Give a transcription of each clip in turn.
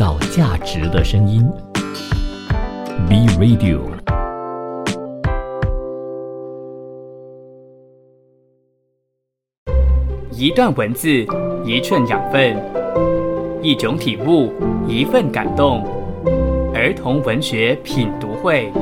造价值的声音。B Radio。一段文字，一寸养分，一种体悟，一份感动。儿童文学品读会，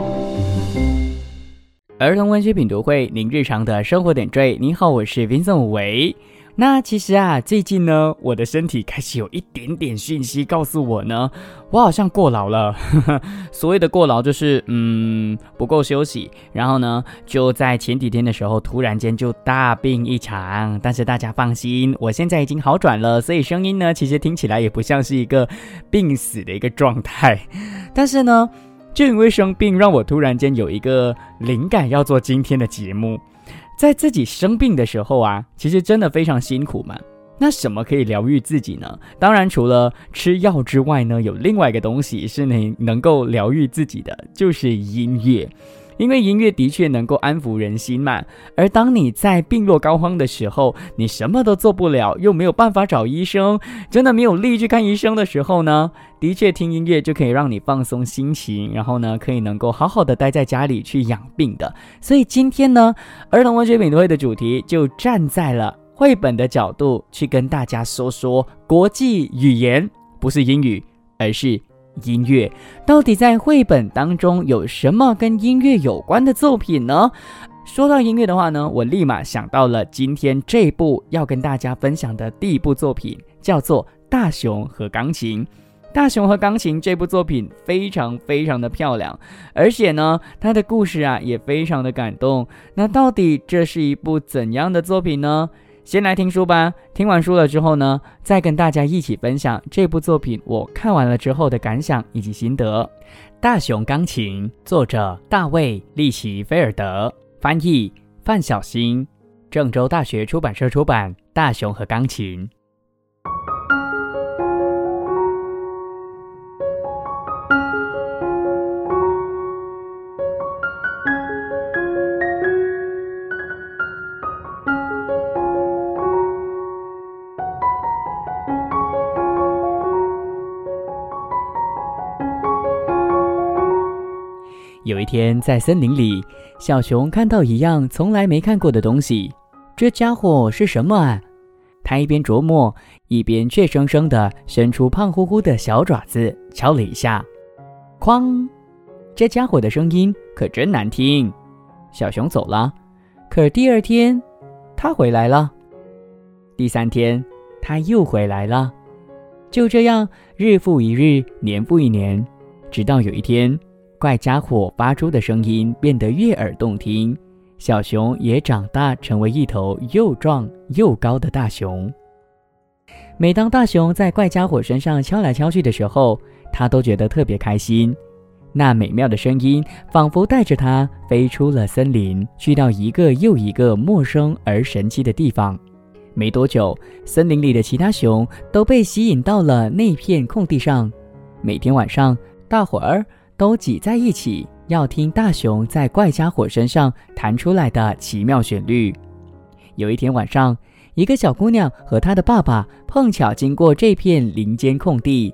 儿童文学品读会，您日常的生活点缀。您好，我是 Vincent 维。那其实啊，最近呢，我的身体开始有一点点讯息告诉我呢，我好像过劳了。所谓的过劳，就是嗯不够休息，然后呢，就在前几天的时候，突然间就大病一场。但是大家放心，我现在已经好转了，所以声音呢，其实听起来也不像是一个病死的一个状态。但是呢，就因为生病，让我突然间有一个灵感，要做今天的节目。在自己生病的时候啊，其实真的非常辛苦嘛。那什么可以疗愈自己呢？当然，除了吃药之外呢，有另外一个东西是你能够疗愈自己的，就是音乐。因为音乐的确能够安抚人心嘛。而当你在病入膏肓的时候，你什么都做不了，又没有办法找医生，真的没有力去看医生的时候呢，的确听音乐就可以让你放松心情，然后呢，可以能够好好的待在家里去养病的。所以今天呢，儿童文学品读会的主题就站在了绘本的角度去跟大家说说国际语言，不是英语，而是。音乐到底在绘本当中有什么跟音乐有关的作品呢？说到音乐的话呢，我立马想到了今天这部要跟大家分享的第一部作品，叫做《大熊和钢琴》。《大熊和钢琴》这部作品非常非常的漂亮，而且呢，它的故事啊也非常的感动。那到底这是一部怎样的作品呢？先来听书吧。听完书了之后呢，再跟大家一起分享这部作品我看完了之后的感想以及心得。《大熊钢琴》作者大卫·利奇菲尔德，翻译范小新，郑州大学出版社出版。《大熊和钢琴》。天，在森林里，小熊看到一样从来没看过的东西。这家伙是什么啊？他一边琢磨，一边怯生生地伸出胖乎乎的小爪子，敲了一下，哐！这家伙的声音可真难听。小熊走了，可第二天，他回来了。第三天，他又回来了。就这样，日复一日，年复一年，直到有一天。怪家伙发出的声音变得悦耳动听，小熊也长大成为一头又壮又高的大熊。每当大熊在怪家伙身上敲来敲去的时候，他都觉得特别开心。那美妙的声音仿佛带着他飞出了森林，去到一个又一个陌生而神奇的地方。没多久，森林里的其他熊都被吸引到了那片空地上。每天晚上，大伙儿。都挤在一起，要听大熊在怪家伙身上弹出来的奇妙旋律。有一天晚上，一个小姑娘和她的爸爸碰巧经过这片林间空地。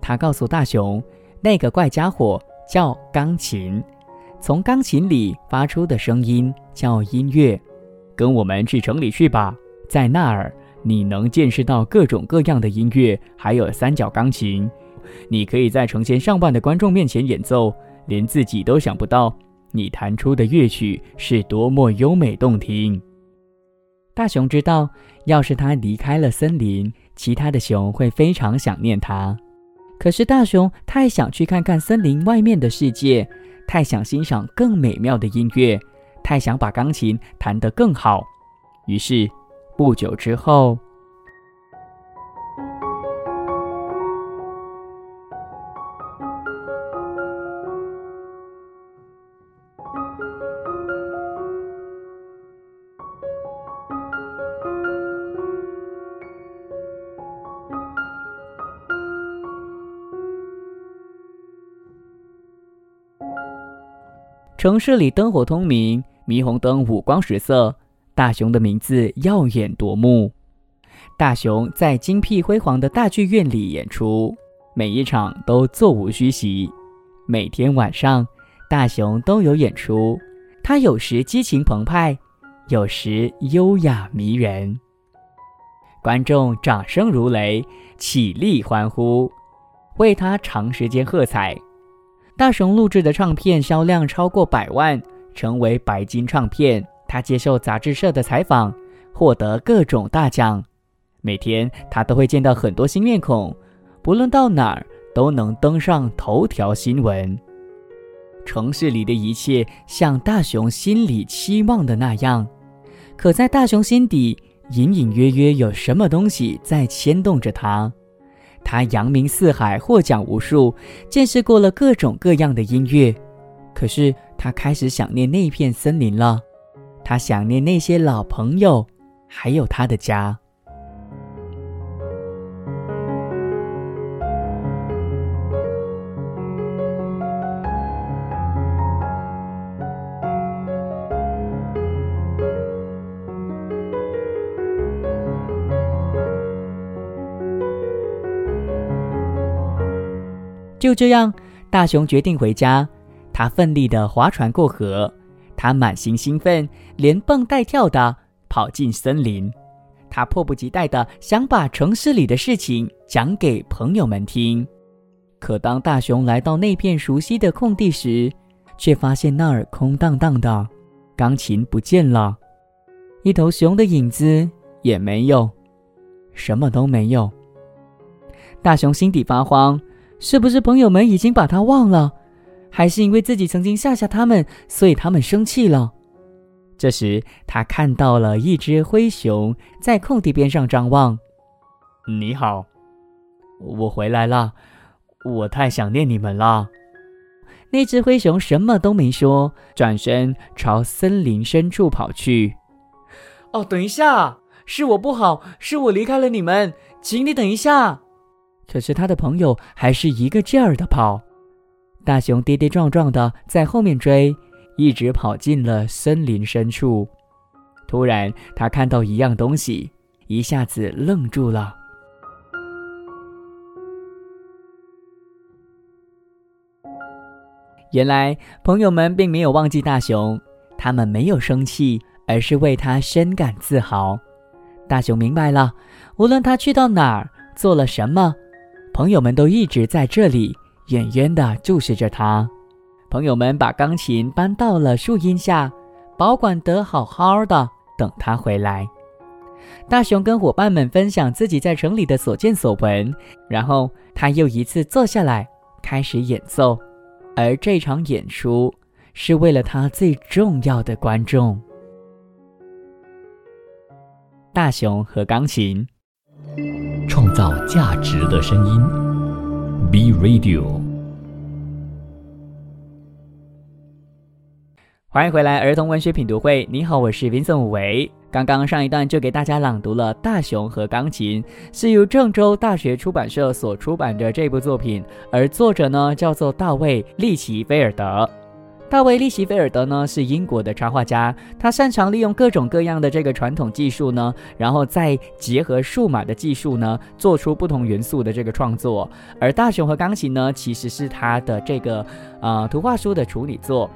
她告诉大熊，那个怪家伙叫钢琴，从钢琴里发出的声音叫音乐。跟我们去城里去吧，在那儿你能见识到各种各样的音乐，还有三角钢琴。你可以在成千上万的观众面前演奏，连自己都想不到你弹出的乐曲是多么优美动听。大熊知道，要是他离开了森林，其他的熊会非常想念他。可是大熊太想去看看森林外面的世界，太想欣赏更美妙的音乐，太想把钢琴弹得更好。于是，不久之后。城市里灯火通明，霓虹灯五光十色，大熊的名字耀眼夺目。大熊在金碧辉煌的大剧院里演出，每一场都座无虚席。每天晚上，大雄都有演出。他有时激情澎湃，有时优雅迷人。观众掌声如雷，起立欢呼，为他长时间喝彩。大雄录制的唱片销量超过百万，成为白金唱片。他接受杂志社的采访，获得各种大奖。每天他都会见到很多新面孔，不论到哪儿都能登上头条新闻。城市里的一切像大雄心里期望的那样，可在大雄心底隐隐约约有什么东西在牵动着他。他扬名四海，获奖无数，见识过了各种各样的音乐，可是他开始想念那片森林了。他想念那些老朋友，还有他的家。就这样，大雄决定回家。他奋力的划船过河，他满心兴奋，连蹦带跳的跑进森林。他迫不及待的想把城市里的事情讲给朋友们听。可当大雄来到那片熟悉的空地时，却发现那儿空荡荡的，钢琴不见了，一头熊的影子也没有，什么都没有。大雄心底发慌。是不是朋友们已经把他忘了，还是因为自己曾经吓吓他们，所以他们生气了？这时，他看到了一只灰熊在空地边上张望。“你好，我回来了，我太想念你们了。”那只灰熊什么都没说，转身朝森林深处跑去。“哦，等一下，是我不好，是我离开了你们，请你等一下。”可是他的朋友还是一个劲儿的跑，大熊跌跌撞撞的在后面追，一直跑进了森林深处。突然，他看到一样东西，一下子愣住了。原来，朋友们并没有忘记大熊，他们没有生气，而是为他深感自豪。大熊明白了，无论他去到哪儿，做了什么。朋友们都一直在这里，远远地注视着他。朋友们把钢琴搬到了树荫下，保管得好好的，等他回来。大熊跟伙伴们分享自己在城里的所见所闻，然后他又一次坐下来开始演奏。而这场演出是为了他最重要的观众——大熊和钢琴。创造价值的声音，B Radio。欢迎回来，儿童文学品读会。你好，我是 Vincent 武维。刚刚上一段就给大家朗读了《大熊和钢琴》，是由郑州大学出版社所出版的这部作品，而作者呢叫做大卫·利奇菲尔德。大卫·利希菲尔德呢是英国的插画家，他擅长利用各种各样的这个传统技术呢，然后再结合数码的技术呢，做出不同元素的这个创作。而大熊和钢琴呢，其实是他的这个呃图画书的处女作。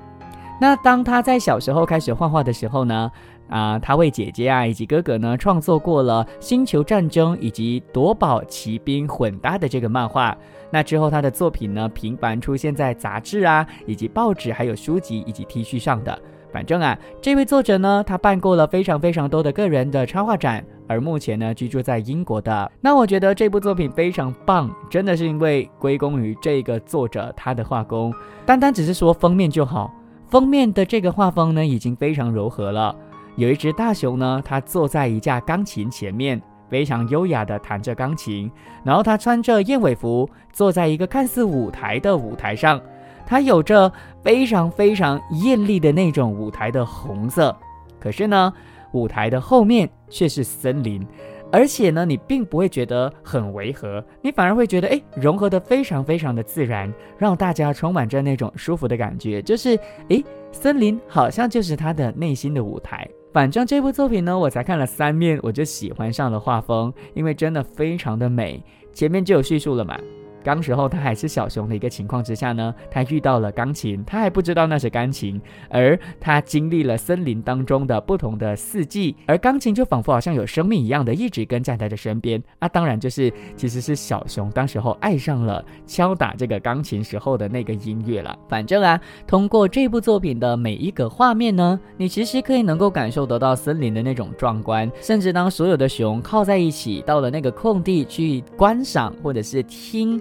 那当他在小时候开始画画的时候呢？啊，他为姐姐啊以及哥哥呢创作过了《星球战争》以及《夺宝奇兵》混搭的这个漫画。那之后，他的作品呢频繁出现在杂志啊、以及报纸、还有书籍以及 T 恤上的。反正啊，这位作者呢，他办过了非常非常多的个人的插画展，而目前呢居住在英国的。那我觉得这部作品非常棒，真的是因为归功于这个作者他的画工。单单只是说封面就好，封面的这个画风呢已经非常柔和了。有一只大熊呢，它坐在一架钢琴前面，非常优雅地弹着钢琴。然后他穿着燕尾服，坐在一个看似舞台的舞台上。他有着非常非常艳丽的那种舞台的红色，可是呢，舞台的后面却是森林，而且呢，你并不会觉得很违和，你反而会觉得哎，融合的非常非常的自然，让大家充满着那种舒服的感觉，就是哎，森林好像就是他的内心的舞台。反正这部作品呢，我才看了三面，我就喜欢上了画风，因为真的非常的美。前面就有叙述了嘛，当时候他还是小熊的一个情况之下呢，他遇到了钢琴，他还不知道那是钢琴，而他经历了森林当中的不同的四季，而钢琴就仿佛好像有生命一样的一直跟在他的身边。啊，当然就是其实是小熊当时候爱上了敲打这个钢琴时候的那个音乐了。反正啊，通过这部作品的每一个画面呢，你其实可以能够感受得到森林的那种壮观，甚至当所有的熊靠在一起到了那个空地去观赏或者是听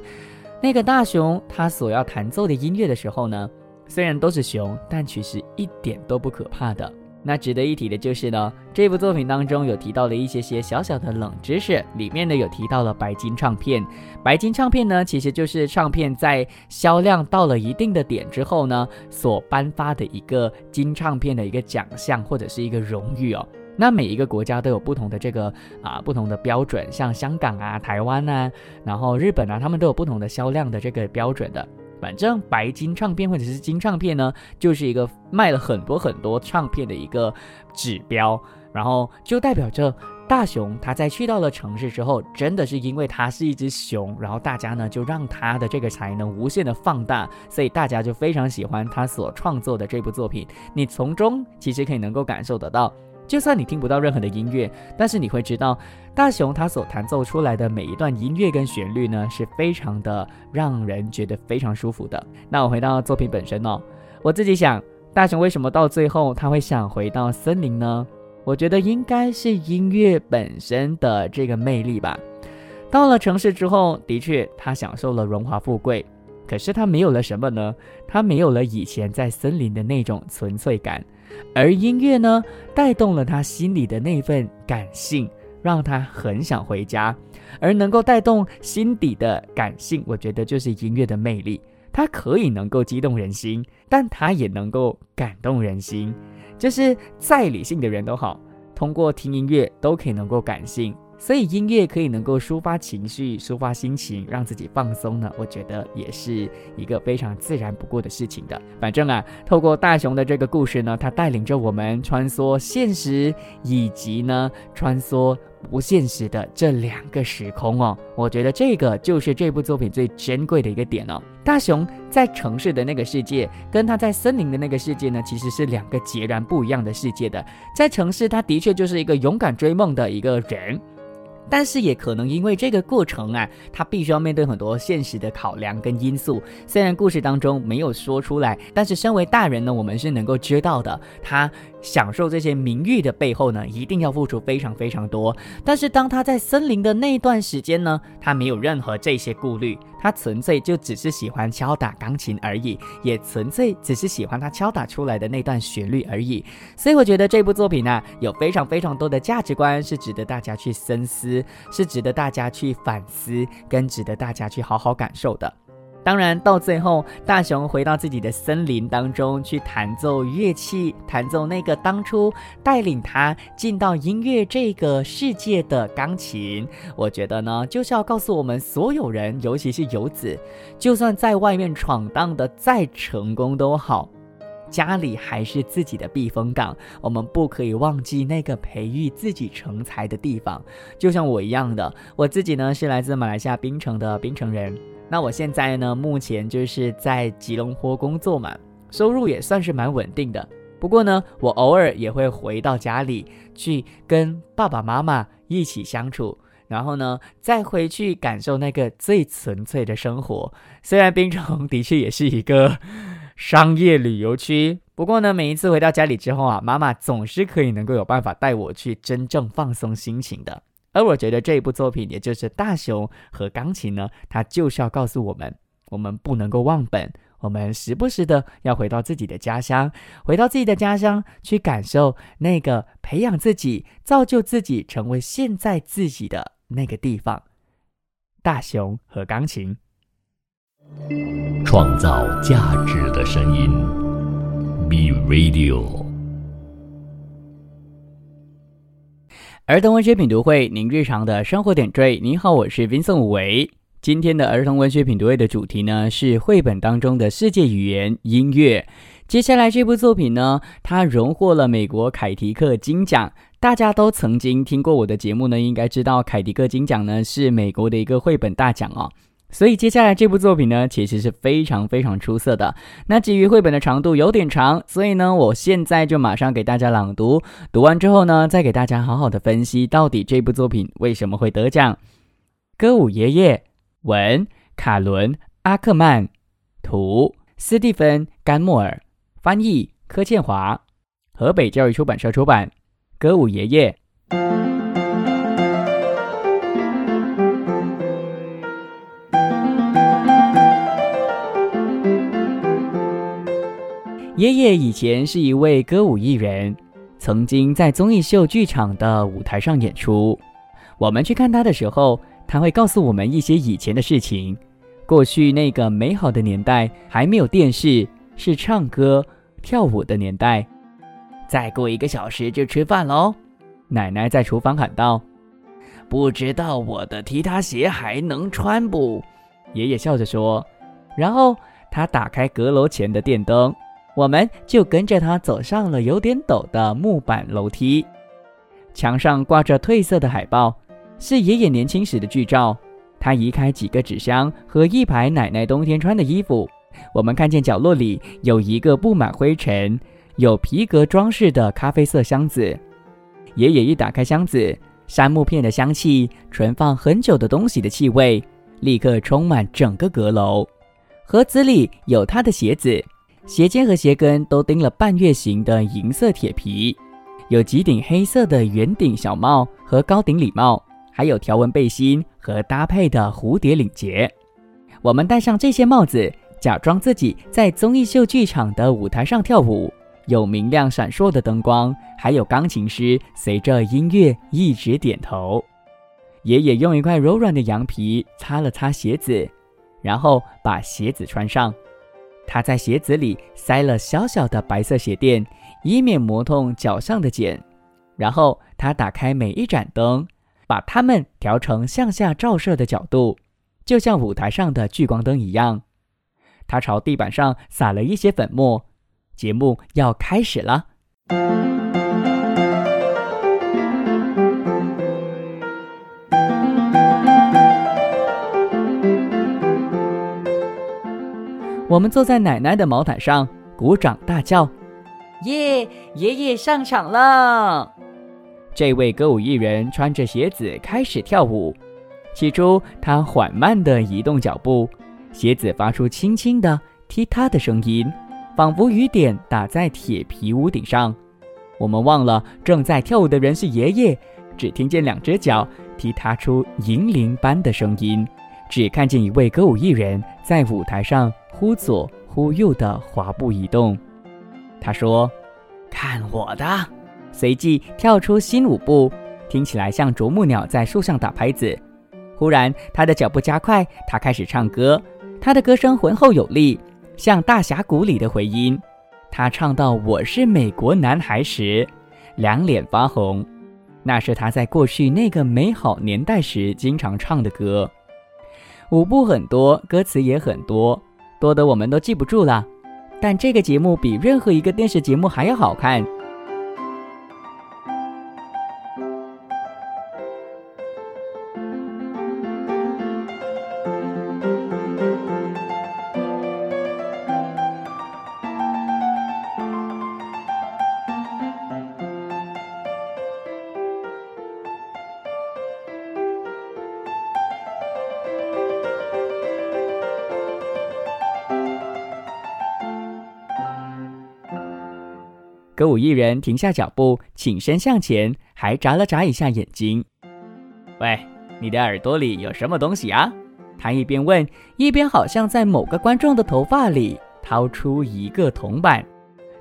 那个大熊他所要弹奏的音乐的时候呢，虽然都是熊，但其实一点都不可怕的。那值得一提的就是呢，这部作品当中有提到了一些些小小的冷知识，里面呢有提到了白金唱片。白金唱片呢，其实就是唱片在销量到了一定的点之后呢，所颁发的一个金唱片的一个奖项或者是一个荣誉哦。那每一个国家都有不同的这个啊不同的标准，像香港啊、台湾啊，然后日本啊，他们都有不同的销量的这个标准的。反正白金唱片或者是金唱片呢，就是一个卖了很多很多唱片的一个指标，然后就代表着大熊他在去到了城市之后，真的是因为它是一只熊，然后大家呢就让他的这个才能无限的放大，所以大家就非常喜欢他所创作的这部作品。你从中其实可以能够感受得到。就算你听不到任何的音乐，但是你会知道大雄他所弹奏出来的每一段音乐跟旋律呢，是非常的让人觉得非常舒服的。那我回到作品本身哦，我自己想，大雄为什么到最后他会想回到森林呢？我觉得应该是音乐本身的这个魅力吧。到了城市之后，的确他享受了荣华富贵，可是他没有了什么呢？他没有了以前在森林的那种纯粹感。而音乐呢，带动了他心里的那份感性，让他很想回家。而能够带动心底的感性，我觉得就是音乐的魅力。它可以能够激动人心，但它也能够感动人心。就是再理性的人都好，通过听音乐都可以能够感性。所以音乐可以能够抒发情绪、抒发心情，让自己放松呢。我觉得也是一个非常自然不过的事情的。反正啊，透过大雄的这个故事呢，他带领着我们穿梭现实以及呢穿梭不现实的这两个时空哦。我觉得这个就是这部作品最珍贵的一个点哦。大雄在城市的那个世界，跟他在森林的那个世界呢，其实是两个截然不一样的世界的。在城市，他的确就是一个勇敢追梦的一个人。但是也可能因为这个过程啊，他必须要面对很多现实的考量跟因素。虽然故事当中没有说出来，但是身为大人呢，我们是能够知道的。他。享受这些名誉的背后呢，一定要付出非常非常多。但是当他在森林的那段时间呢，他没有任何这些顾虑，他纯粹就只是喜欢敲打钢琴而已，也纯粹只是喜欢他敲打出来的那段旋律而已。所以我觉得这部作品呢，有非常非常多的价值观是值得大家去深思，是值得大家去反思，跟值得大家去好好感受的。当然，到最后，大雄回到自己的森林当中去弹奏乐器，弹奏那个当初带领他进到音乐这个世界的钢琴。我觉得呢，就是要告诉我们所有人，尤其是游子，就算在外面闯荡的再成功都好，家里还是自己的避风港。我们不可以忘记那个培育自己成才的地方。就像我一样的，我自己呢是来自马来西亚槟城的槟城人。那我现在呢，目前就是在吉隆坡工作嘛，收入也算是蛮稳定的。不过呢，我偶尔也会回到家里去跟爸爸妈妈一起相处，然后呢，再回去感受那个最纯粹的生活。虽然槟城的确也是一个商业旅游区，不过呢，每一次回到家里之后啊，妈妈总是可以能够有办法带我去真正放松心情的。而我觉得这一部作品，也就是大熊和钢琴呢，它就是要告诉我们，我们不能够忘本，我们时不时的要回到自己的家乡，回到自己的家乡去感受那个培养自己、造就自己成为现在自己的那个地方。大熊和钢琴，创造价值的声音，B Radio。儿童文学品读会，您日常的生活点缀。您好，我是 Vincent 伟。今天的儿童文学品读会的主题呢是绘本当中的世界语言音乐。接下来这部作品呢，它荣获了美国凯迪克金奖。大家都曾经听过我的节目呢，应该知道凯迪克金奖呢是美国的一个绘本大奖哦。所以接下来这部作品呢，其实是非常非常出色的。那基于绘本的长度有点长，所以呢，我现在就马上给大家朗读。读完之后呢，再给大家好好的分析到底这部作品为什么会得奖。歌舞爷爷，文卡伦阿克曼，图斯蒂芬甘莫尔，翻译柯倩华，河北教育出版社出版。歌舞爷爷。爷爷以前是一位歌舞艺人，曾经在综艺秀剧场的舞台上演出。我们去看他的时候，他会告诉我们一些以前的事情。过去那个美好的年代还没有电视，是唱歌跳舞的年代。再过一个小时就吃饭喽，奶奶在厨房喊道：“不知道我的踢踏鞋还能穿不？”爷爷笑着说。然后他打开阁楼前的电灯。我们就跟着他走上了有点陡的木板楼梯，墙上挂着褪色的海报，是爷爷年轻时的剧照。他移开几个纸箱和一排奶奶冬天穿的衣服，我们看见角落里有一个布满灰尘、有皮革装饰的咖啡色箱子。爷爷一打开箱子，杉木片的香气、存放很久的东西的气味，立刻充满整个阁楼。盒子里有他的鞋子。鞋尖和鞋跟都钉了半月形的银色铁皮，有几顶黑色的圆顶小帽和高顶礼帽，还有条纹背心和搭配的蝴蝶领结。我们戴上这些帽子，假装自己在综艺秀剧场的舞台上跳舞，有明亮闪烁的灯光，还有钢琴师随着音乐一直点头。爷爷用一块柔软的羊皮擦了擦鞋子，然后把鞋子穿上。他在鞋子里塞了小小的白色鞋垫，以免磨痛脚上的茧。然后他打开每一盏灯，把它们调成向下照射的角度，就像舞台上的聚光灯一样。他朝地板上撒了一些粉末。节目要开始了。我们坐在奶奶的毛毯上，鼓掌大叫：“耶！爷爷上场了！”这位歌舞艺人穿着鞋子开始跳舞。起初，他缓慢地移动脚步，鞋子发出轻轻的踢踏的声音，仿佛雨点打在铁皮屋顶上。我们忘了正在跳舞的人是爷爷，只听见两只脚踢踏出银铃般的声音，只看见一位歌舞艺人在舞台上。忽左忽右的滑步移动，他说：“看我的！”随即跳出新舞步，听起来像啄木鸟在树上打拍子。忽然，他的脚步加快，他开始唱歌。他的歌声浑厚有力，像大峡谷里的回音。他唱到“我是美国男孩”时，两脸发红。那是他在过去那个美好年代时经常唱的歌。舞步很多，歌词也很多。多的我们都记不住了，但这个节目比任何一个电视节目还要好看。歌舞艺人停下脚步，起身向前，还眨了眨一下眼睛。喂，你的耳朵里有什么东西啊？他一边问，一边好像在某个观众的头发里掏出一个铜板。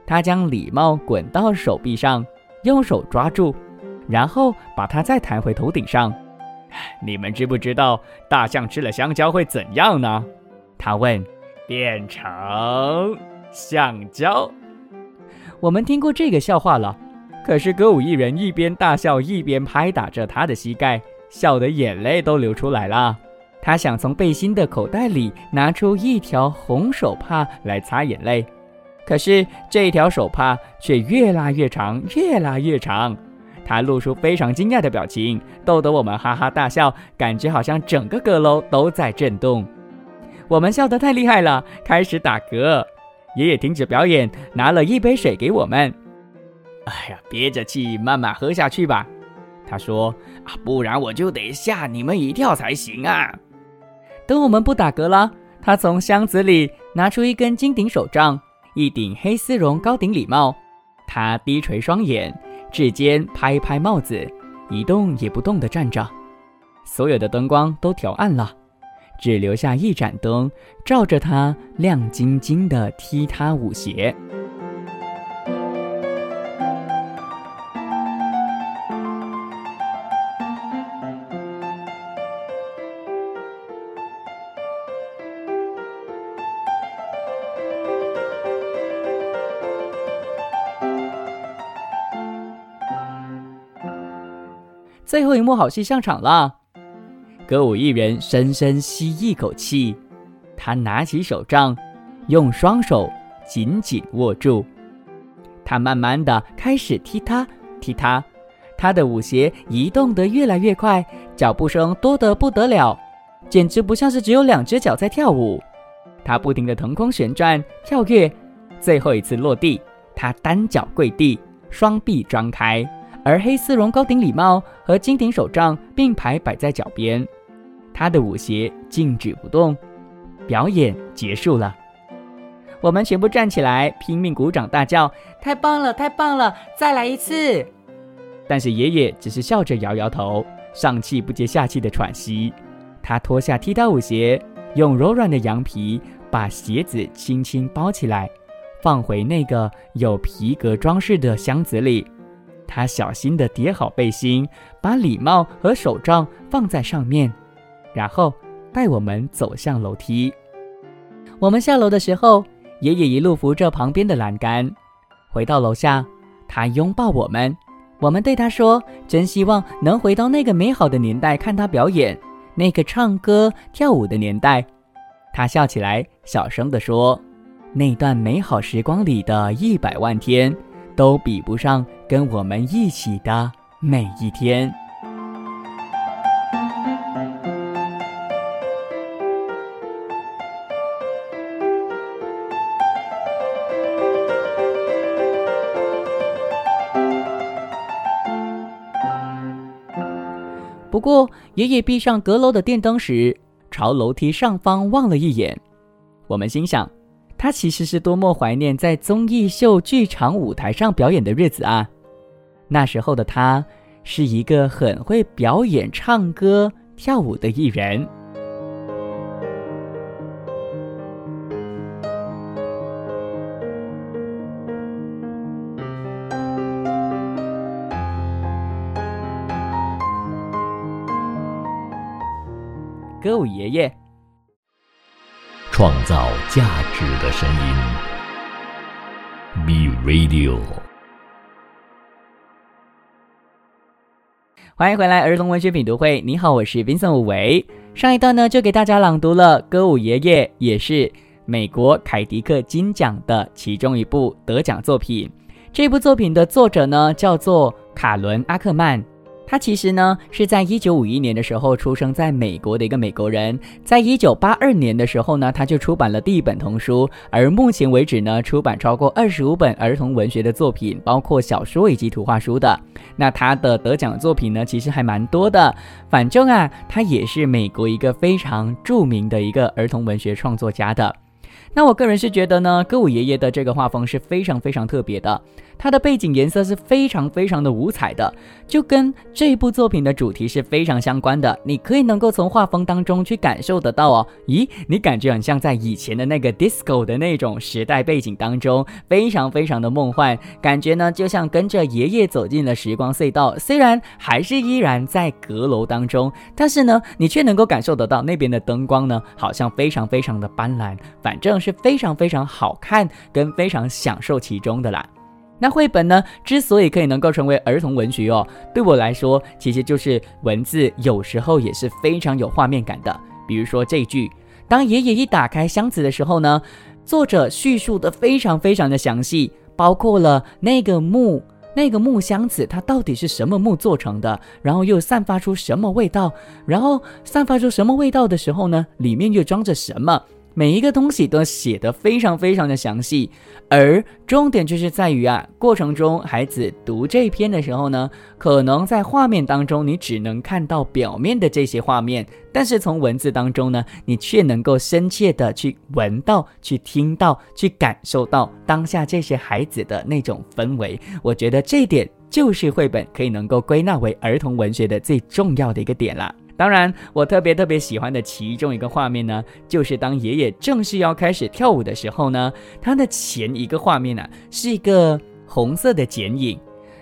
他将礼帽滚到手臂上，用手抓住，然后把它再弹回头顶上。你们知不知道大象吃了香蕉会怎样呢？他问。变成橡胶。我们听过这个笑话了，可是歌舞艺人一边大笑一边拍打着他的膝盖，笑得眼泪都流出来了。他想从背心的口袋里拿出一条红手帕来擦眼泪，可是这条手帕却越拉越长，越拉越长。他露出非常惊讶的表情，逗得我们哈哈大笑，感觉好像整个阁楼都在震动。我们笑得太厉害了，开始打嗝。爷爷停止表演，拿了一杯水给我们。哎呀，憋着气慢慢喝下去吧。他说：“啊，不然我就得吓你们一跳才行啊。”等我们不打嗝了，他从箱子里拿出一根金顶手杖，一顶黑丝绒高顶礼帽。他低垂双眼，指尖拍拍帽子，一动也不动地站着。所有的灯光都调暗了，只留下一盏灯照着他亮晶晶的踢踏舞鞋。最后一幕好戏上场了，歌舞艺人深深吸一口气，他拿起手杖，用双手紧紧握住，他慢慢的开始踢踏踢踏，他的舞鞋移动得越来越快，脚步声多得不得了，简直不像是只有两只脚在跳舞。他不停的腾空旋转跳跃，最后一次落地，他单脚跪地，双臂张开。而黑丝绒高顶礼帽和金顶手杖并排摆在脚边，他的舞鞋静止不动。表演结束了，我们全部站起来，拼命鼓掌，大叫：“太棒了，太棒了，再来一次！”但是爷爷只是笑着摇摇头，上气不接下气的喘息。他脱下踢踏舞鞋，用柔软的羊皮把鞋子轻轻包起来，放回那个有皮革装饰的箱子里。他小心地叠好背心，把礼帽和手杖放在上面，然后带我们走向楼梯。我们下楼的时候，爷爷一路扶着旁边的栏杆。回到楼下，他拥抱我们。我们对他说：“真希望能回到那个美好的年代，看他表演，那个唱歌跳舞的年代。”他笑起来，小声地说：“那段美好时光里的一百万天。”都比不上跟我们一起的每一天。不过，爷爷闭上阁楼的电灯时，朝楼梯上方望了一眼。我们心想。他其实是多么怀念在综艺秀剧场舞台上表演的日子啊！那时候的他是一个很会表演、唱歌、跳舞的艺人。歌舞爷爷。创造价值的声音，B Radio。欢迎回来，儿童文学品读会。你好，我是 Vincent 武维。上一段呢，就给大家朗读了《歌舞爷爷》，也是美国凯迪克金奖的其中一部得奖作品。这部作品的作者呢，叫做卡伦·阿克曼。他其实呢是在一九五一年的时候出生在美国的一个美国人，在一九八二年的时候呢，他就出版了第一本童书，而目前为止呢，出版超过二十五本儿童文学的作品，包括小说以及图画书的。那他的得奖作品呢，其实还蛮多的。反正啊，他也是美国一个非常著名的一个儿童文学创作家的。那我个人是觉得呢，歌舞爷爷的这个画风是非常非常特别的，它的背景颜色是非常非常的五彩的，就跟这部作品的主题是非常相关的。你可以能够从画风当中去感受得到哦。咦，你感觉很像在以前的那个 disco 的那种时代背景当中，非常非常的梦幻，感觉呢就像跟着爷爷走进了时光隧道。虽然还是依然在阁楼当中，但是呢，你却能够感受得到那边的灯光呢，好像非常非常的斑斓。反正。是非常非常好看，跟非常享受其中的啦。那绘本呢，之所以可以能够成为儿童文学哦，对我来说，其实就是文字有时候也是非常有画面感的。比如说这句：当爷爷一打开箱子的时候呢，作者叙述的非常非常的详细，包括了那个木那个木箱子它到底是什么木做成的，然后又散发出什么味道，然后散发出什么味道的时候呢，里面又装着什么。每一个东西都写得非常非常的详细，而重点就是在于啊，过程中孩子读这篇的时候呢，可能在画面当中你只能看到表面的这些画面，但是从文字当中呢，你却能够深切的去闻到、去听到、去感受到当下这些孩子的那种氛围。我觉得这点就是绘本可以能够归纳为儿童文学的最重要的一个点了。当然，我特别特别喜欢的其中一个画面呢，就是当爷爷正式要开始跳舞的时候呢，他的前一个画面呢是一个红色的剪影。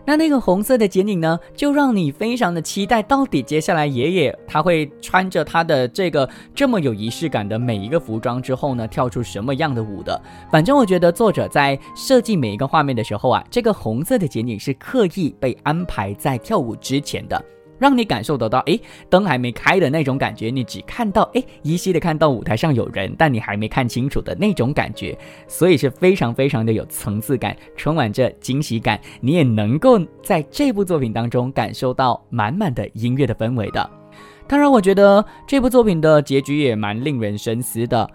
那那个红色的剪影呢，就让你非常的期待，到底接下来爷爷他会穿着他的这个这么有仪式感的每一个服装之后呢，跳出什么样的舞的？反正我觉得作者在设计每一个画面的时候啊，这个红色的剪影是刻意被安排在跳舞之前的。让你感受得到，哎，灯还没开的那种感觉，你只看到，哎，依稀的看到舞台上有人，但你还没看清楚的那种感觉，所以是非常非常的有层次感，充满着惊喜感，你也能够在这部作品当中感受到满满的音乐的氛围的。当然，我觉得这部作品的结局也蛮令人深思的。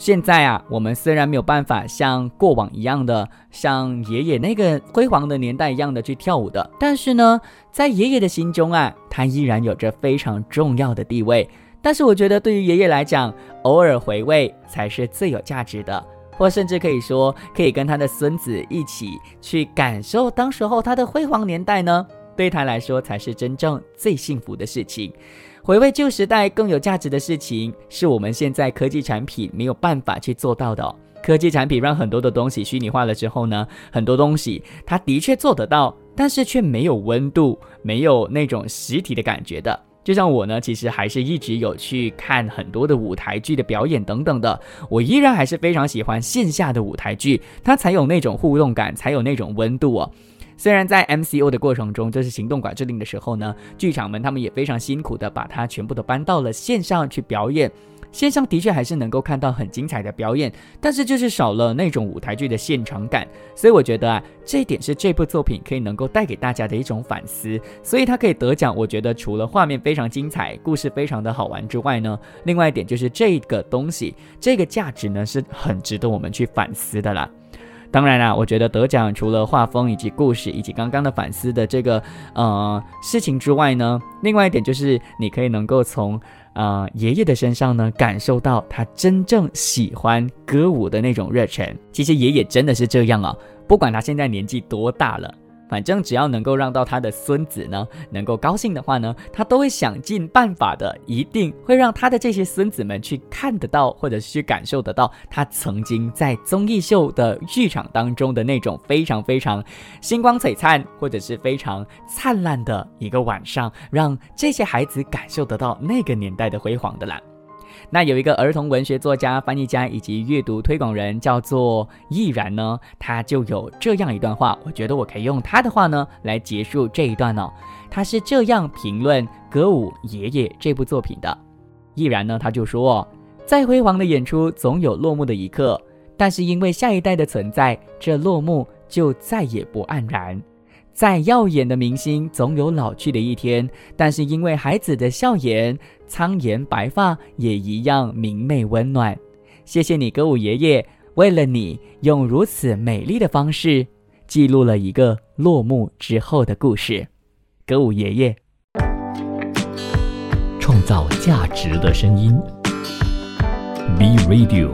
现在啊，我们虽然没有办法像过往一样的，像爷爷那个辉煌的年代一样的去跳舞的，但是呢，在爷爷的心中啊，他依然有着非常重要的地位。但是我觉得，对于爷爷来讲，偶尔回味才是最有价值的，或甚至可以说，可以跟他的孙子一起去感受当时候他的辉煌年代呢，对他来说才是真正最幸福的事情。回味旧时代更有价值的事情，是我们现在科技产品没有办法去做到的。科技产品让很多的东西虚拟化了之后呢，很多东西它的确做得到，但是却没有温度，没有那种实体的感觉的。就像我呢，其实还是一直有去看很多的舞台剧的表演等等的，我依然还是非常喜欢线下的舞台剧，它才有那种互动感，才有那种温度哦。虽然在 MCO 的过程中，就是行动管制令的时候呢，剧场们他们也非常辛苦的把它全部都搬到了线上去表演。线上的确还是能够看到很精彩的表演，但是就是少了那种舞台剧的现场感。所以我觉得啊，这一点是这部作品可以能够带给大家的一种反思。所以它可以得奖，我觉得除了画面非常精彩，故事非常的好玩之外呢，另外一点就是这个东西，这个价值呢是很值得我们去反思的啦。当然啦，我觉得得奖除了画风以及故事以及刚刚的反思的这个呃事情之外呢，另外一点就是你可以能够从呃爷爷的身上呢感受到他真正喜欢歌舞的那种热忱。其实爷爷真的是这样啊，不管他现在年纪多大了。反正只要能够让到他的孙子呢能够高兴的话呢，他都会想尽办法的，一定会让他的这些孙子们去看得到，或者是去感受得到他曾经在综艺秀的剧场当中的那种非常非常星光璀璨，或者是非常灿烂的一个晚上，让这些孩子感受得到那个年代的辉煌的啦。那有一个儿童文学作家、翻译家以及阅读推广人，叫做易然呢，他就有这样一段话，我觉得我可以用他的话呢来结束这一段哦。他是这样评论《歌舞爷爷》这部作品的。易然呢，他就说：“再辉煌的演出总有落幕的一刻，但是因为下一代的存在，这落幕就再也不黯然。”再耀眼的明星总有老去的一天，但是因为孩子的笑颜，苍颜白发也一样明媚温暖。谢谢你，歌舞爷爷，为了你用如此美丽的方式记录了一个落幕之后的故事。歌舞爷爷，创造价值的声音，B Radio。